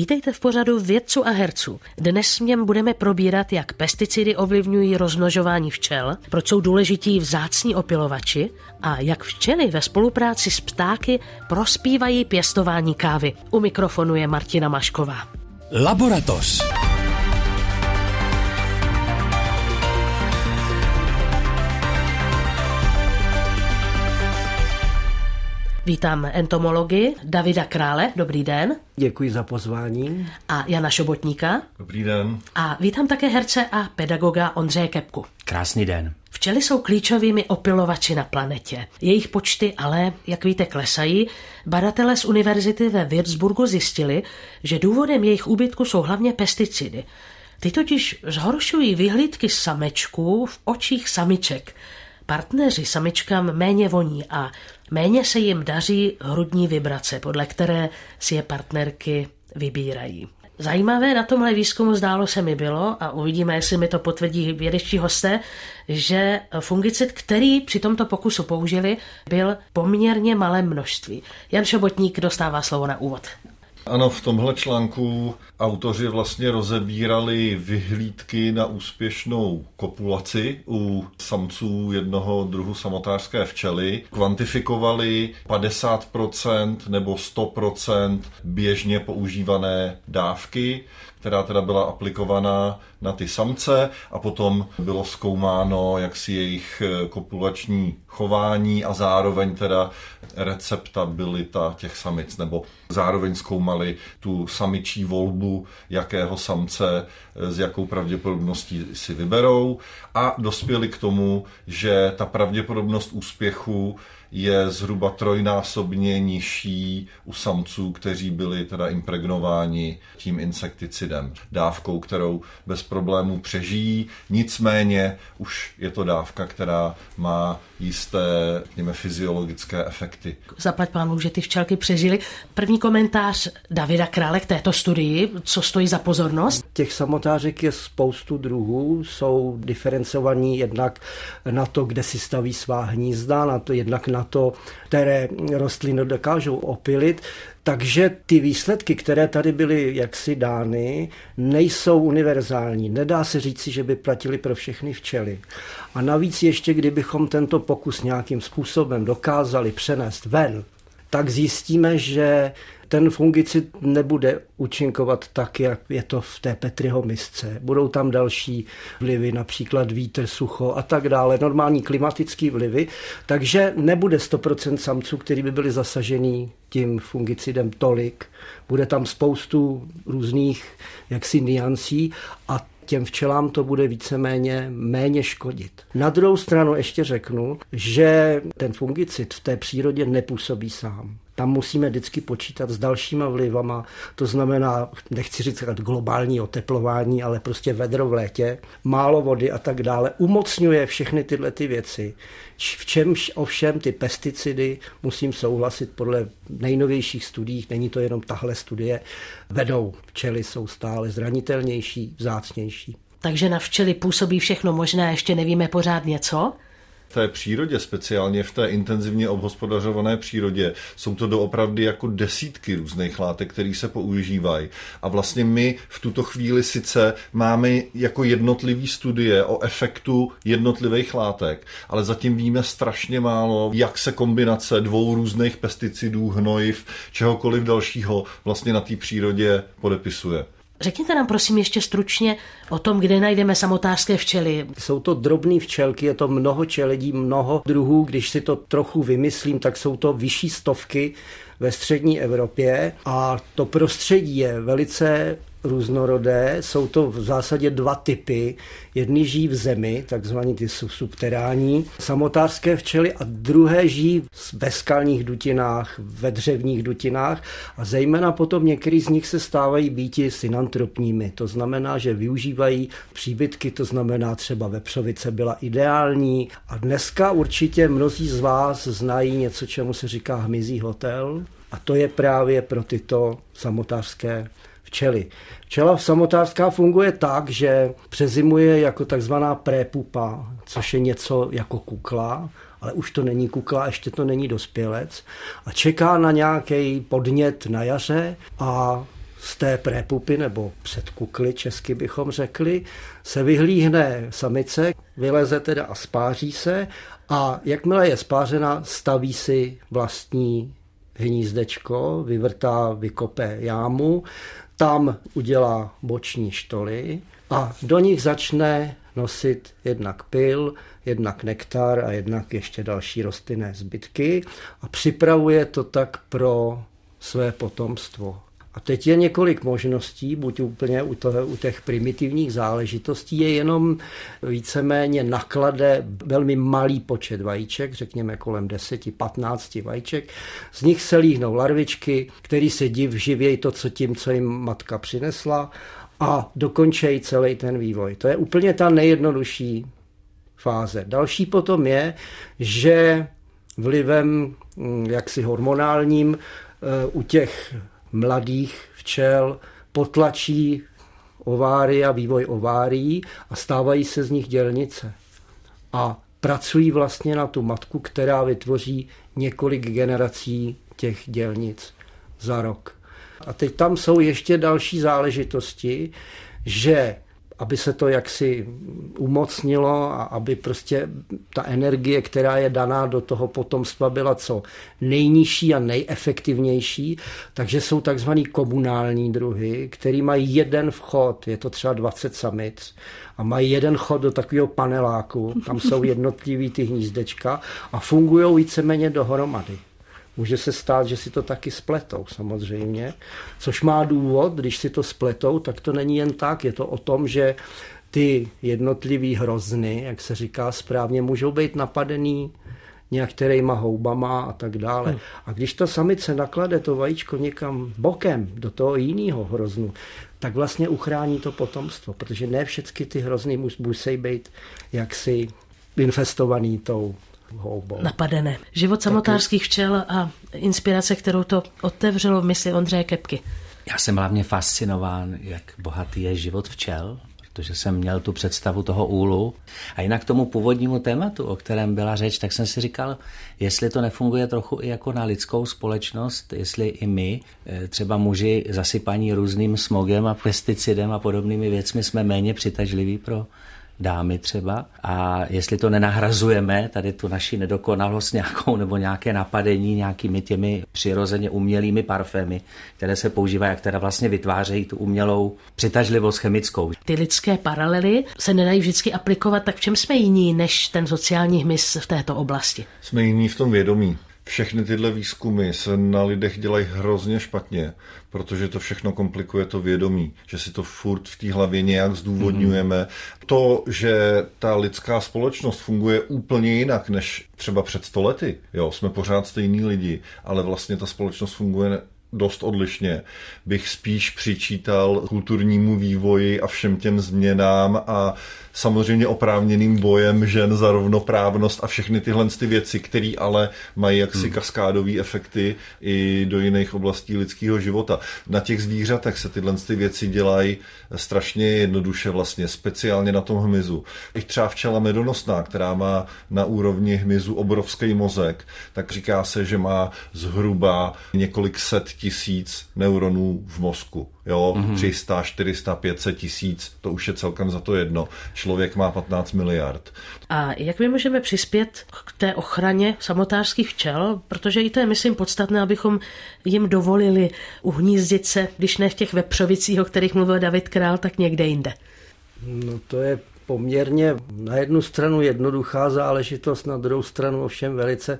Vítejte v pořadu vědců a herců. Dnes s něm budeme probírat, jak pesticidy ovlivňují rozmnožování včel, proč jsou důležití vzácní opilovači a jak včely ve spolupráci s ptáky prospívají pěstování kávy. U mikrofonu je Martina Mašková. Laboratoř. Vítám entomology Davida Krále, dobrý den. Děkuji za pozvání. A Jana Šobotníka. Dobrý den. A vítám také herce a pedagoga Ondřeje Kepku. Krásný den. Včely jsou klíčovými opilovači na planetě. Jejich počty ale, jak víte, klesají. Badatelé z univerzity ve Würzburgu zjistili, že důvodem jejich úbytku jsou hlavně pesticidy. Ty totiž zhoršují vyhlídky samečků v očích samiček. Partneři samičkám méně voní a méně se jim daří hrudní vibrace, podle které si je partnerky vybírají. Zajímavé na tomhle výzkumu zdálo se mi bylo, a uvidíme, jestli mi to potvrdí vědečtí hosté, že fungicid, který při tomto pokusu použili, byl poměrně malé množství. Jan Šobotník dostává slovo na úvod. Ano, v tomhle článku autoři vlastně rozebírali vyhlídky na úspěšnou kopulaci u samců jednoho druhu samotářské včely. Kvantifikovali 50% nebo 100% běžně používané dávky, která teda byla aplikovaná na ty samce a potom bylo zkoumáno jaksi jejich kopulační chování a zároveň teda receptabilita těch samic, nebo zároveň zkoumali tu samičí volbu, jakého samce s jakou pravděpodobností si vyberou a dospěli k tomu, že ta pravděpodobnost úspěchu je zhruba trojnásobně nižší u samců, kteří byli teda impregnováni tím insekticidem. Dávkou, kterou bez problémů přežijí, nicméně už je to dávka, která má jisté, řekněme, fyziologické efekty. Zaplať pánu, že ty včelky přežily. První komentář Davida Krále k této studii, co stojí za pozornost? Těch samotářek je spoustu druhů, jsou diferencovaní jednak na to, kde si staví svá hnízda, na to jednak na to, které rostliny dokážou opilit. Takže ty výsledky, které tady byly jaksi dány, nejsou univerzální. Nedá se říci, že by platili pro všechny včely. A navíc ještě, kdybychom tento pokus nějakým způsobem dokázali přenést ven, tak zjistíme, že ten fungicid nebude účinkovat tak, jak je to v té Petriho misce. Budou tam další vlivy, například vítr, sucho a tak dále, normální klimatické vlivy, takže nebude 100% samců, který by byli zasažený tím fungicidem tolik. Bude tam spoustu různých jaksi niancí a těm včelám to bude víceméně méně škodit. Na druhou stranu ještě řeknu, že ten fungicid v té přírodě nepůsobí sám tam musíme vždycky počítat s dalšíma vlivama, to znamená, nechci říct globální oteplování, ale prostě vedro v létě, málo vody a tak dále, umocňuje všechny tyhle ty věci. V čem ovšem ty pesticidy, musím souhlasit podle nejnovějších studií, není to jenom tahle studie, vedou. Včely jsou stále zranitelnější, vzácnější. Takže na včely působí všechno možné, ještě nevíme pořád něco? V té přírodě, speciálně v té intenzivně obhospodařované přírodě, jsou to doopravdy jako desítky různých látek, které se používají. A vlastně my v tuto chvíli sice máme jako jednotlivý studie o efektu jednotlivých látek, ale zatím víme strašně málo, jak se kombinace dvou různých pesticidů, hnojiv, čehokoliv dalšího vlastně na té přírodě podepisuje. Řekněte nám prosím ještě stručně o tom, kde najdeme samotářské včely. Jsou to drobné včelky, je to mnoho čeledí, mnoho druhů. Když si to trochu vymyslím, tak jsou to vyšší stovky ve střední Evropě a to prostředí je velice různorodé. Jsou to v zásadě dva typy. Jedny žijí v zemi, takzvaní ty subterální samotářské včely a druhé žijí ve skalních dutinách, ve dřevních dutinách a zejména potom některý z nich se stávají býti synantropními. To znamená, že využívají příbytky, to znamená třeba vepřovice byla ideální a dneska určitě mnozí z vás znají něco, čemu se říká hmyzí hotel a to je právě pro tyto samotářské včely. Včela samotářská funguje tak, že přezimuje jako takzvaná prépupa, což je něco jako kukla, ale už to není kukla, ještě to není dospělec a čeká na nějaký podnět na jaře a z té prépupy nebo před kukly, česky bychom řekli, se vyhlíhne samice, vyleze teda a spáří se a jakmile je spářena, staví si vlastní hnízdečko, vyvrtá, vykope jámu, tam udělá boční štoly a do nich začne nosit jednak pil, jednak nektar a jednak ještě další rostlinné zbytky a připravuje to tak pro své potomstvo. A teď je několik možností, buď úplně u, toho, u těch primitivních záležitostí je jenom víceméně naklade velmi malý počet vajíček, řekněme kolem 10-15 vajíček, z nich se líhnou larvičky, který se div živějí to, co tím, co jim matka přinesla a dokončejí celý ten vývoj. To je úplně ta nejjednodušší fáze. Další potom je, že vlivem mm, jaksi hormonálním eh, u těch mladých včel potlačí ováry a vývoj ovárií a stávají se z nich dělnice. A pracují vlastně na tu matku, která vytvoří několik generací těch dělnic za rok. A teď tam jsou ještě další záležitosti, že aby se to jaksi umocnilo a aby prostě ta energie, která je daná do toho potomstva, byla co nejnižší a nejefektivnější. Takže jsou takzvaný komunální druhy, který mají jeden vchod, je to třeba 20 samic, a mají jeden chod do takového paneláku, tam jsou jednotlivý ty hnízdečka a fungují víceméně dohromady. Může se stát, že si to taky spletou samozřejmě, což má důvod, když si to spletou, tak to není jen tak, je to o tom, že ty jednotlivý hrozny, jak se říká správně, můžou být napadený některýma houbama a tak dále. Hmm. A když ta samice naklade to vajíčko někam bokem do toho jiného hroznu, tak vlastně uchrání to potomstvo, protože ne všechny ty hrozny musí být jaksi infestovaný tou houbou. Napadené. Život samotářských včel a inspirace, kterou to otevřelo v mysli Ondřeje Kepky. Já jsem hlavně fascinován, jak bohatý je život včel, protože jsem měl tu představu toho úlu. A jinak tomu původnímu tématu, o kterém byla řeč, tak jsem si říkal, jestli to nefunguje trochu i jako na lidskou společnost, jestli i my, eh, třeba muži zasypaní různým smogem a pesticidem a podobnými věcmi, jsme méně přitažliví pro dámy třeba a jestli to nenahrazujeme, tady tu naši nedokonalost nějakou nebo nějaké napadení nějakými těmi přirozeně umělými parfémy, které se používají a které vlastně vytvářejí tu umělou přitažlivost chemickou. Ty lidské paralely se nedají vždycky aplikovat, tak v čem jsme jiní než ten sociální hmyz v této oblasti? Jsme jiní v tom vědomí. Všechny tyhle výzkumy se na lidech dělají hrozně špatně, protože to všechno komplikuje to vědomí, že si to furt v té hlavě nějak zdůvodňujeme. Mm-hmm. To, že ta lidská společnost funguje úplně jinak než třeba před stolety, jo, jsme pořád stejní lidi, ale vlastně ta společnost funguje dost odlišně, bych spíš přičítal kulturnímu vývoji a všem těm změnám a samozřejmě oprávněným bojem žen za rovnoprávnost a všechny tyhle ty věci, které ale mají jaksi hmm. kaskádové efekty i do jiných oblastí lidského života. Na těch zvířatech se tyhle ty věci dělají strašně jednoduše vlastně, speciálně na tom hmyzu. I třeba včela medonosná, která má na úrovni hmyzu obrovský mozek, tak říká se, že má zhruba několik set tisíc neuronů v mozku. Jo, mm-hmm. 300, 400, 500 tisíc, to už je celkem za to jedno. Člověk má 15 miliard. A jak my můžeme přispět k té ochraně samotářských včel? Protože i to je, myslím, podstatné, abychom jim dovolili uhnízdit se, když ne v těch vepřovicích, o kterých mluvil David Král, tak někde jinde. No to je poměrně na jednu stranu jednoduchá záležitost, na druhou stranu ovšem velice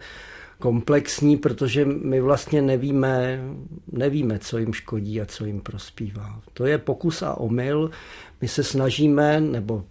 komplexní, protože my vlastně nevíme, nevíme, co jim škodí a co jim prospívá. To je pokus a omyl. My se snažíme, nebo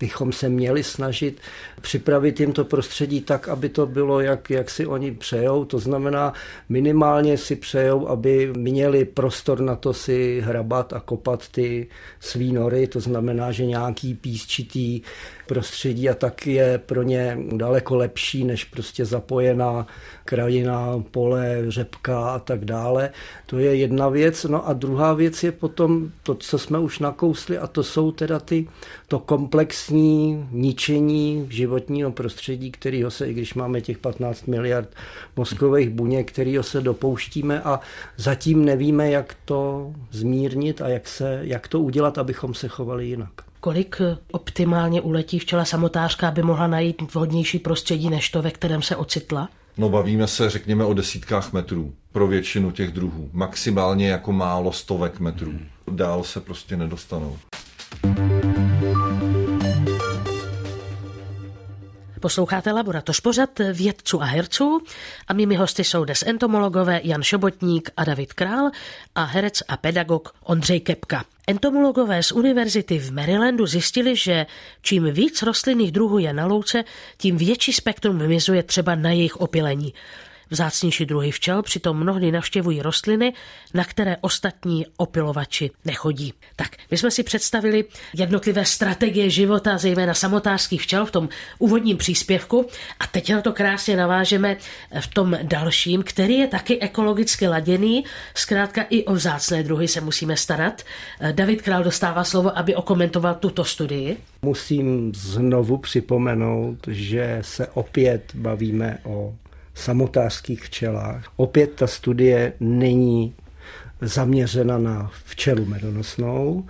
bychom se měli snažit připravit jim to prostředí tak, aby to bylo, jak, jak si oni přejou. To znamená, minimálně si přejou, aby měli prostor na to si hrabat a kopat ty svý nory. To znamená, že nějaký písčitý prostředí a tak je pro ně daleko lepší, než prostě zapojená krajina, pole, řepka a tak dále. To je jedna věc. No a druhá věc je potom to, co jsme už nakousli a to jsou teda ty, to komplexní ničení životního prostředí, kterého se, i když máme těch 15 miliard mozkových buněk, kterého se dopouštíme a zatím nevíme, jak to zmírnit a jak, se, jak to udělat, abychom se chovali jinak. Kolik optimálně uletí včela samotářka, aby mohla najít vhodnější prostředí než to, ve kterém se ocitla? No bavíme se, řekněme, o desítkách metrů pro většinu těch druhů. Maximálně jako málo stovek metrů. Dál se prostě nedostanou. Posloucháte Laboratoř pořad vědců a herců a mými hosty jsou dnes entomologové Jan Šobotník a David Král a herec a pedagog Ondřej Kepka. Entomologové z univerzity v Marylandu zjistili, že čím víc rostlinných druhů je na louce, tím větší spektrum vymizuje třeba na jejich opilení. Vzácnější druhy včel přitom mnohdy navštěvují rostliny, na které ostatní opilovači nechodí. Tak, my jsme si představili jednotlivé strategie života, zejména samotářských včel v tom úvodním příspěvku a teď na to krásně navážeme v tom dalším, který je taky ekologicky laděný, zkrátka i o vzácné druhy se musíme starat. David Král dostává slovo, aby okomentoval tuto studii. Musím znovu připomenout, že se opět bavíme o samotářských včelách. Opět ta studie není zaměřena na včelu medonosnou,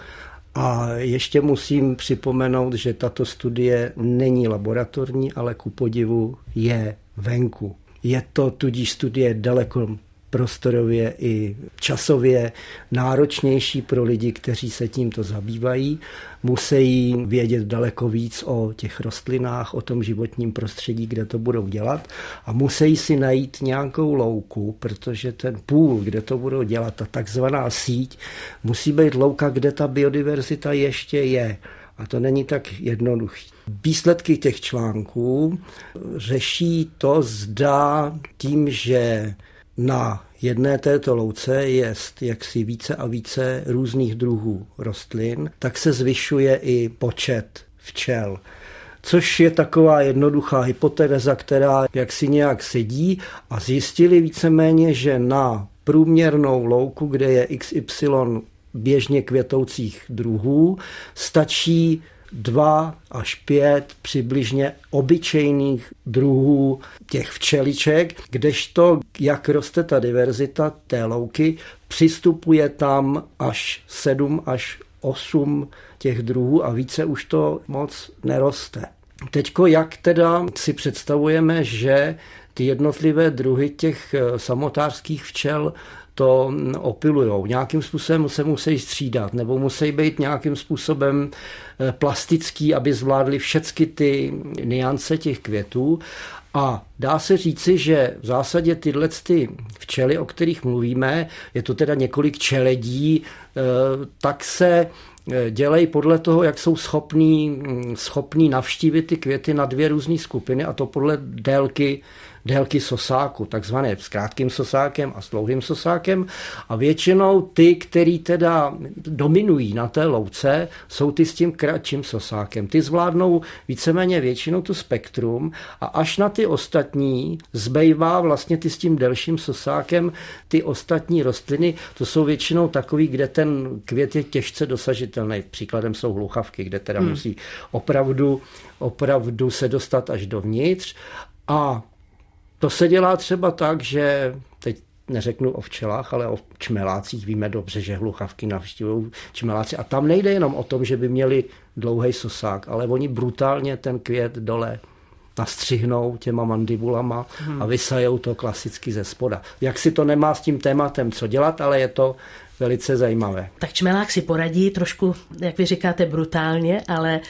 a ještě musím připomenout, že tato studie není laboratorní, ale ku podivu je venku. Je to tudíž studie daleko prostorově i časově náročnější pro lidi, kteří se tímto zabývají. Musí vědět daleko víc o těch rostlinách, o tom životním prostředí, kde to budou dělat a musí si najít nějakou louku, protože ten půl, kde to budou dělat, ta takzvaná síť, musí být louka, kde ta biodiverzita ještě je. A to není tak jednoduché. Výsledky těch článků řeší to, zda tím, že na jedné této louce je jaksi více a více různých druhů rostlin, tak se zvyšuje i počet včel. Což je taková jednoduchá hypotéza, která jaksi nějak sedí a zjistili víceméně, že na průměrnou louku, kde je XY běžně květoucích druhů, stačí dva až pět přibližně obyčejných druhů těch včeliček, kdežto, jak roste ta diverzita té louky, přistupuje tam až sedm až osm těch druhů a více už to moc neroste. Teďko jak teda si představujeme, že ty jednotlivé druhy těch eh, samotářských včel to opilujou. Nějakým způsobem se musí střídat nebo musí být nějakým způsobem eh, plastický, aby zvládli všechny ty niance těch květů. A dá se říci, že v zásadě tyhle ty včely, o kterých mluvíme, je to teda několik čeledí, eh, tak se eh, dělají podle toho, jak jsou schopní, hm, schopní navštívit ty květy na dvě různé skupiny a to podle délky délky sosáku, takzvané s krátkým sosákem a s dlouhým sosákem. A většinou ty, který teda dominují na té louce, jsou ty s tím kratším sosákem. Ty zvládnou víceméně většinou tu spektrum a až na ty ostatní zbývá vlastně ty s tím delším sosákem ty ostatní rostliny. To jsou většinou takový, kde ten květ je těžce dosažitelný. Příkladem jsou hluchavky, kde teda hmm. musí opravdu, opravdu se dostat až dovnitř. A to se dělá třeba tak, že teď neřeknu o včelách, ale o čmelácích. Víme dobře, že hluchavky navštívují čmeláci. A tam nejde jenom o tom, že by měli dlouhý sosák, ale oni brutálně ten květ dole nastřihnou těma mandibulama hmm. a vysajou to klasicky ze spoda. Jak si to nemá s tím tématem co dělat, ale je to velice zajímavé. Tak čmelák si poradí trošku, jak vy říkáte, brutálně, ale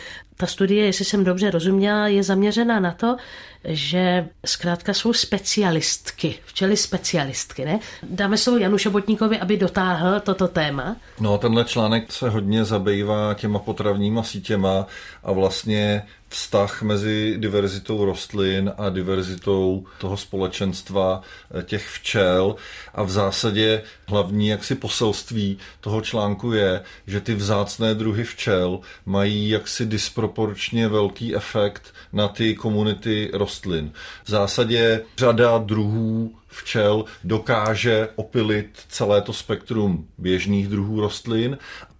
ta studie, jestli jsem dobře rozuměla, je zaměřená na to, že zkrátka jsou specialistky, včely specialistky, ne? Dáme slovo Janu Šobotníkovi, aby dotáhl toto téma. No, tenhle článek se hodně zabývá těma potravníma sítěma a vlastně vztah mezi diverzitou rostlin a diverzitou toho společenstva eh, těch včel a v zásadě hlavní jaksi poselství toho článku je, že ty vzácné druhy včel mají jaksi dispro disproporčně velký efekt na ty komunity rostlin. V zásadě řada druhů včel dokáže opilit celé to spektrum běžných druhů rostlin.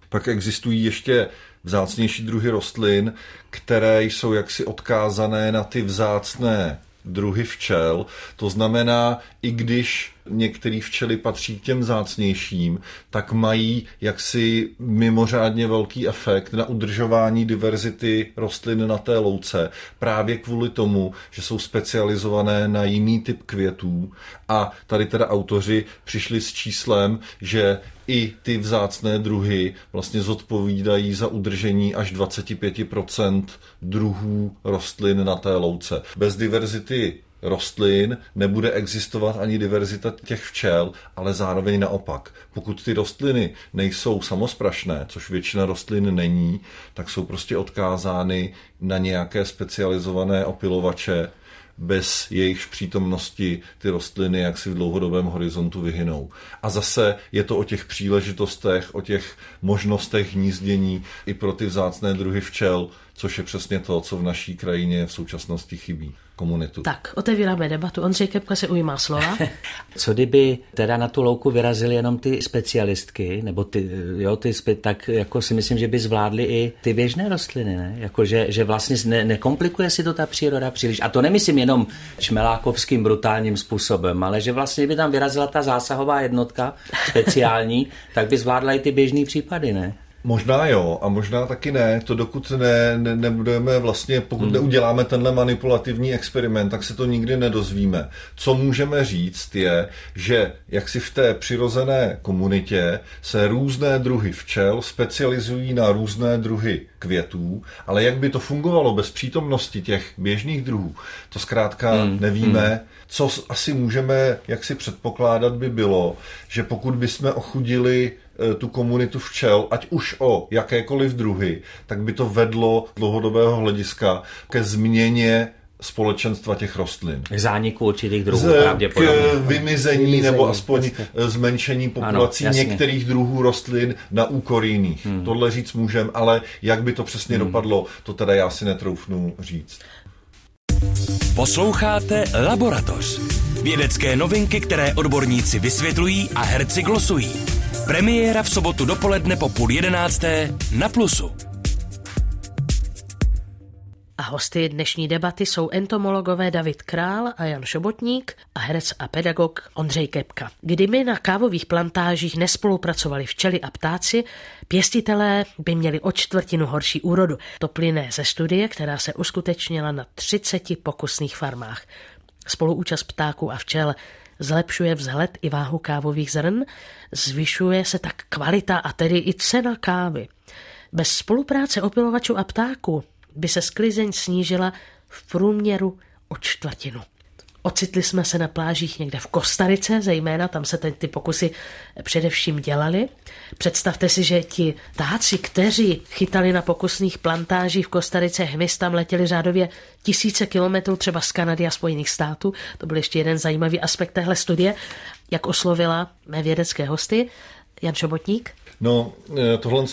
Pak existují ještě vzácnější druhy rostlin, které jsou jaksi odkázané na ty vzácné druhy včel. To znamená, i když některý včely patří k těm zácnějším, tak mají jaksi mimořádně velký efekt na udržování diverzity rostlin na té louce právě kvůli tomu, že jsou specializované na jiný typ květů a tady teda autoři přišli s číslem, že i ty vzácné druhy vlastně zodpovídají za udržení až 25% druhů rostlin na té louce. Bez diverzity rostlin nebude existovat ani diverzita těch včel, ale zároveň naopak. Pokud ty rostliny nejsou samosprašné, což většina rostlin není, tak jsou prostě odkázány na nějaké specializované opilovače, bez jejich přítomnosti ty rostliny jak si v dlouhodobém horizontu vyhynou. A zase je to o těch příležitostech, o těch možnostech hnízdění i pro ty vzácné druhy včel, což je přesně to, co v naší krajině v současnosti chybí komunitu. Tak, otevíráme debatu. Ondřej Kepka se ujímá slova. Co kdyby teda na tu louku vyrazili jenom ty specialistky, nebo ty, jo, ty spe, tak jako si myslím, že by zvládli i ty běžné rostliny, ne? Jako, že, že vlastně ne, nekomplikuje si to ta příroda příliš. A to nemyslím jenom čmelákovským brutálním způsobem, ale že vlastně by tam vyrazila ta zásahová jednotka speciální, tak by zvládla i ty běžné případy, ne? Možná jo, a možná taky ne. To dokud ne, ne, nebudeme vlastně, pokud hmm. neuděláme tenhle manipulativní experiment, tak se to nikdy nedozvíme. Co můžeme říct je, že jak si v té přirozené komunitě se různé druhy včel specializují na různé druhy květů, ale jak by to fungovalo bez přítomnosti těch běžných druhů, to zkrátka hmm. nevíme. Hmm. Co asi můžeme jak si předpokládat by bylo, že pokud bychom ochudili tu komunitu včel, ať už o jakékoliv druhy, tak by to vedlo dlouhodobého hlediska ke změně společenstva těch rostlin. K zániku určitých druhů Z, pravděpodobně. K vymizení, vymizení nebo aspoň jasně. zmenšení populací ano, některých druhů rostlin na úkor jiných. Hmm. Tohle říct můžem, ale jak by to přesně hmm. dopadlo, to teda já si netroufnu říct. Posloucháte Laboratoř. Vědecké novinky, které odborníci vysvětlují a herci glosují. Premiéra v sobotu dopoledne po půl jedenácté na Plusu. A hosty dnešní debaty jsou entomologové David Král a Jan Šobotník a herec a pedagog Ondřej Kepka. Kdyby na kávových plantážích nespolupracovali včely a ptáci, pěstitelé by měli o čtvrtinu horší úrodu. To plyne ze studie, která se uskutečnila na 30 pokusných farmách. Spoluúčast ptáků a včel zlepšuje vzhled i váhu kávových zrn, zvyšuje se tak kvalita a tedy i cena kávy. Bez spolupráce opilovačů a ptáků by se sklizeň snížila v průměru o čtvrtinu. Ocitli jsme se na plážích někde v Kostarice, zejména tam se ty pokusy především dělaly. Představte si, že ti táci, kteří chytali na pokusných plantážích v Kostarice hmyz, tam letěli řádově tisíce kilometrů třeba z Kanady a Spojených států. To byl ještě jeden zajímavý aspekt téhle studie, jak oslovila mé vědecké hosty. Jan Šobotník. No, e, tohle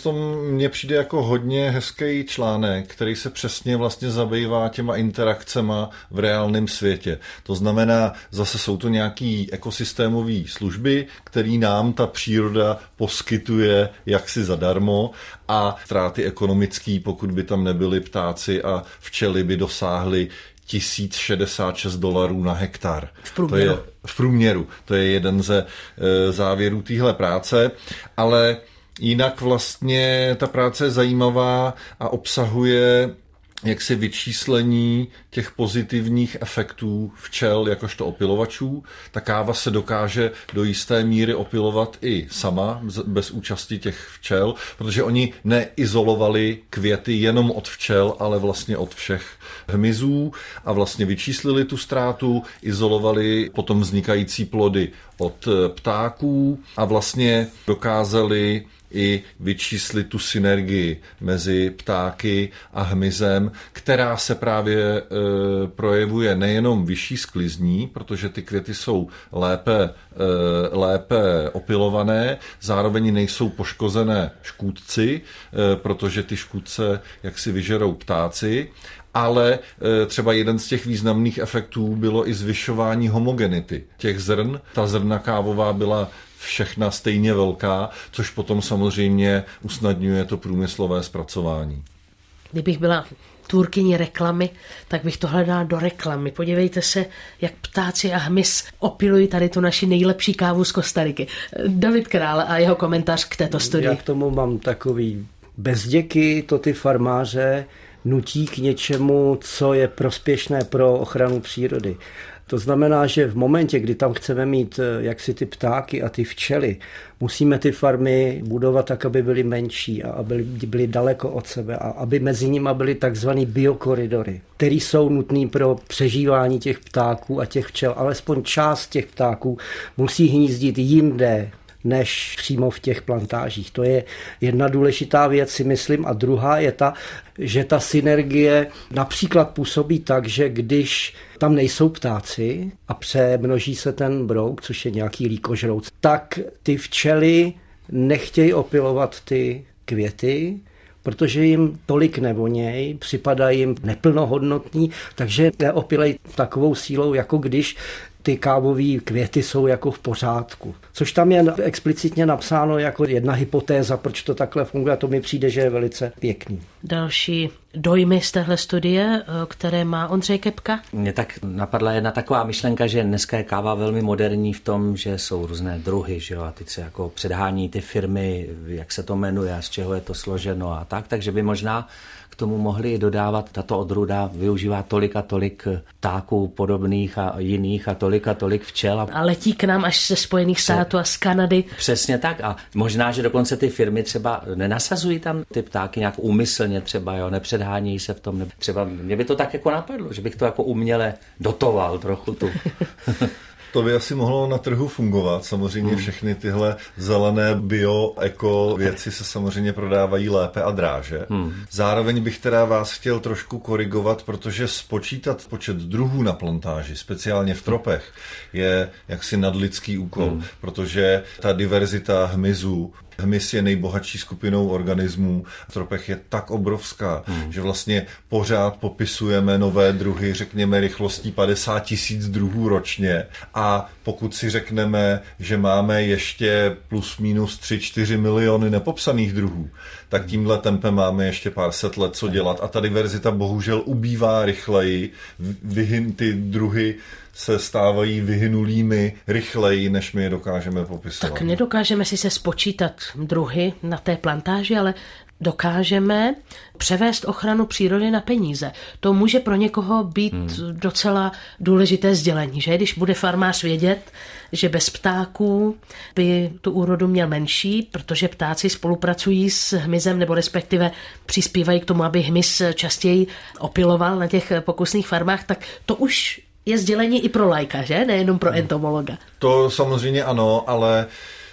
mně přijde jako hodně hezký článek, který se přesně vlastně zabývá těma interakcema v reálném světě. To znamená, zase jsou to nějaký ekosystémové služby, který nám ta příroda poskytuje jaksi zadarmo a ztráty ekonomický, pokud by tam nebyly ptáci a včely by dosáhly 1066 dolarů na hektar. V průměru. To je, v průměru. To je jeden ze e, závěrů téhle práce, ale Jinak vlastně ta práce je zajímavá a obsahuje jaksi vyčíslení těch pozitivních efektů včel jakožto opilovačů. Ta káva se dokáže do jisté míry opilovat i sama, bez účasti těch včel, protože oni neizolovali květy jenom od včel, ale vlastně od všech hmyzů a vlastně vyčíslili tu ztrátu, izolovali potom vznikající plody od ptáků a vlastně dokázali i vyčíslit tu synergii mezi ptáky a hmyzem, která se právě e, projevuje nejenom vyšší sklizní, protože ty květy jsou lépe, e, lépe opilované, zároveň nejsou poškozené škůdci, e, protože ty škůdce jak si vyžerou ptáci, ale třeba jeden z těch významných efektů bylo i zvyšování homogenity těch zrn. Ta zrna kávová byla všechna stejně velká, což potom samozřejmě usnadňuje to průmyslové zpracování. Kdybych byla tvůrkyní reklamy, tak bych to hledala do reklamy. Podívejte se, jak ptáci a hmyz opilují tady tu naši nejlepší kávu z Kostariky. David Král a jeho komentář k této studii. Já k tomu mám takový bezděky, to ty farmáře nutí k něčemu, co je prospěšné pro ochranu přírody. To znamená, že v momentě, kdy tam chceme mít eh, jaksi ty ptáky a ty včely, musíme ty farmy budovat tak, aby byly menší a aby byly daleko od sebe a aby mezi nimi byly takzvané biokoridory, které jsou nutné pro přežívání těch ptáků a těch včel. Alespoň část těch ptáků musí hnízdit jinde, než přímo v těch plantážích. To je jedna důležitá věc, si myslím. A druhá je ta, že ta synergie například působí tak, že když tam nejsou ptáci a přemnoží se ten brouk, což je nějaký líkožrouc, tak ty včely nechtějí opilovat ty květy, protože jim tolik nevoněj, připadají jim neplnohodnotní, takže neopilej takovou sílou, jako když ty kávové květy jsou jako v pořádku. Což tam je explicitně napsáno jako jedna hypotéza, proč to takhle funguje a to mi přijde, že je velice pěkný. Další dojmy z téhle studie, které má Ondřej Kepka? Mně tak napadla jedna taková myšlenka, že dneska je káva velmi moderní v tom, že jsou různé druhy, že jo, a teď se jako předhání ty firmy, jak se to jmenuje a z čeho je to složeno a tak, takže by možná tomu mohli dodávat, tato odrůda využívá tolik a tolik ptáků podobných a jiných a tolik a tolik včel. A letí k nám až ze Spojených států a z Kanady. Přesně tak a možná, že dokonce ty firmy třeba nenasazují tam ty ptáky nějak úmyslně třeba, jo, nepředhánějí se v tom. Třeba mě by to tak jako napadlo, že bych to jako uměle dotoval trochu tu. To by asi mohlo na trhu fungovat. Samozřejmě hmm. všechny tyhle zelené bio, eko věci se samozřejmě prodávají lépe a dráže. Hmm. Zároveň bych teda vás chtěl trošku korigovat, protože spočítat počet druhů na plantáži, speciálně v tropech, je jaksi nadlidský úkol, hmm. protože ta diverzita hmyzů Hmyz je nejbohatší skupinou organismů. V tropech je tak obrovská, hmm. že vlastně pořád popisujeme nové druhy, řekněme rychlostí 50 tisíc druhů ročně. A pokud si řekneme, že máme ještě plus minus 3-4 miliony nepopsaných druhů, tak tímhle tempem máme ještě pár set let co dělat. A ta diverzita bohužel ubývá rychleji. Vyhyn ty druhy se stávají vyhynulými rychleji, než my je dokážeme popisovat. Tak nedokážeme si se spočítat druhy na té plantáži, ale dokážeme převést ochranu přírody na peníze. To může pro někoho být hmm. docela důležité sdělení, že když bude farmář vědět, že bez ptáků by tu úrodu měl menší, protože ptáci spolupracují s hmyzem nebo respektive přispívají k tomu, aby hmyz častěji opiloval na těch pokusných farmách, tak to už je sdělení i pro lajka, že? Nejenom pro entomologa. To samozřejmě ano, ale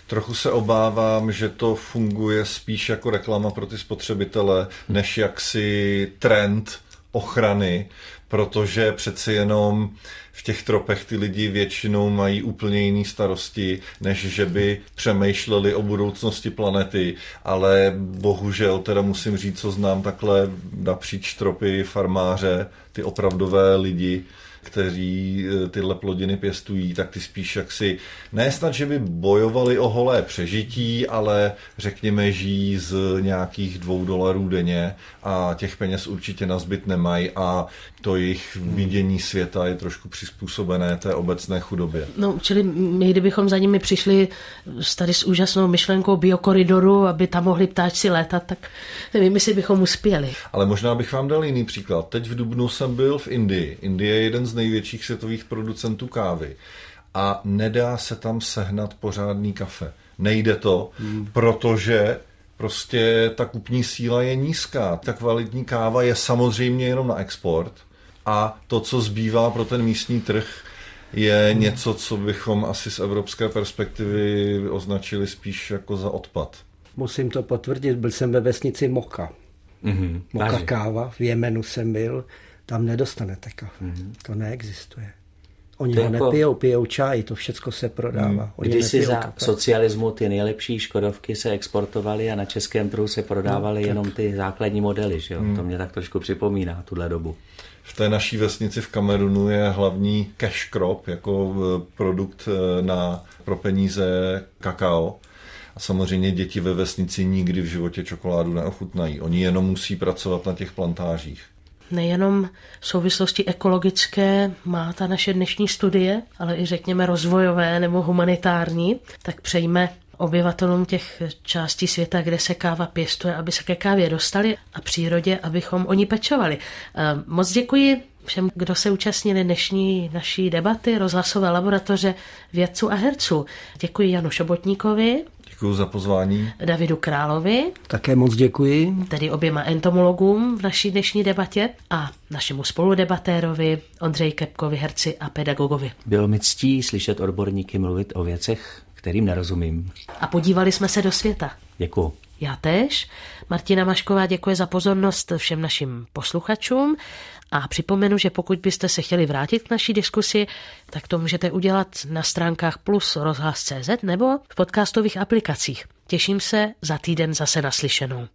Trochu se obávám, že to funguje spíš jako reklama pro ty spotřebitele, než jaksi trend ochrany, protože přeci jenom v těch tropech ty lidi většinou mají úplně jiné starosti, než že by přemýšleli o budoucnosti planety, ale bohužel teda musím říct, co znám takhle napříč tropy farmáře, ty opravdové lidi, kteří eh, tyhle plodiny pěstují, tak ty spíš jaksi ne snad, že by bojovali o holé přežití, ale řekněme žijí z nějakých dvou dolarů denně a těch peněz určitě na zbyt nemají a to jejich vidění světa je trošku přizpůsobené té obecné chudobě. No, čili my, kdybychom za nimi přišli tady s úžasnou myšlenkou biokoridoru, aby tam mohli ptáčci létat, tak nevím, jestli bychom uspěli. Ale možná bych vám dal jiný příklad. Teď v Dubnu jsem byl v Indii. Indie je jeden z největších světových producentů kávy a nedá se tam sehnat pořádný kafe. Nejde to, hmm. protože prostě ta kupní síla je nízká. Ta kvalitní káva je samozřejmě jenom na export a to, co zbývá pro ten místní trh, je hmm. něco, co bychom asi z evropské perspektivy označili spíš jako za odpad. Musím to potvrdit, byl jsem ve vesnici Moka. Mm-hmm. Moka Vážně. káva, v Jemenu jsem byl, tam nedostanete kafe. Mm-hmm. To neexistuje. Oni To ho jako- nepijou, pijou čaj, to všecko se prodává. Oni Když si za kafe. socialismu ty nejlepší Škodovky se exportovaly a na českém trhu se prodávaly No, jenom ty základní modely, že jo? To mě tak trošku připomíná tuhle dobu. V té naší vesnici v Kamerunu je hlavní cash crop jako eh, produkt eh, na, pro peníze kakao. A samozřejmě děti ve vesnici nikdy v životě čokoládu neochutnají. Oni jenom musí pracovat na těch plantážích. Nejenom souvislosti ekologické má ta naše dnešní studie, ale i řekněme rozvojové nebo humanitární, tak přejme obyvatelům těch částí světa, kde se káva pěstuje, aby se ke kávě dostali a přírodě, abychom o ní pečovali. Eh, Moc děkuji všem, kdo se účastnili dnešní naší debaty rozhlasové laboratoře vědců a herců. Děkuji Janu Šobotníkovi, Děkuji za pozvání. Davidu Královi, Také moc děkuji. tedy oběma entomologům v naší dnešní debatě a našemu spoludebatérovi Ondřej Kepkovi, herci a pedagogovi. Bylo mi ctí slyšet odborníky mluvit o věcech, kterým nerozumím. A podívali jsme se do světa. Děkuju. Já též. Martina Mašková děkuje za pozornost všem našim posluchačům a připomenu, že pokud byste se chtěli vrátit k naší diskusi, tak to můžete udělat na stránkách plus rozhlas.cz nebo v podcastových aplikacích. Těším se za týden zase naslyšenou.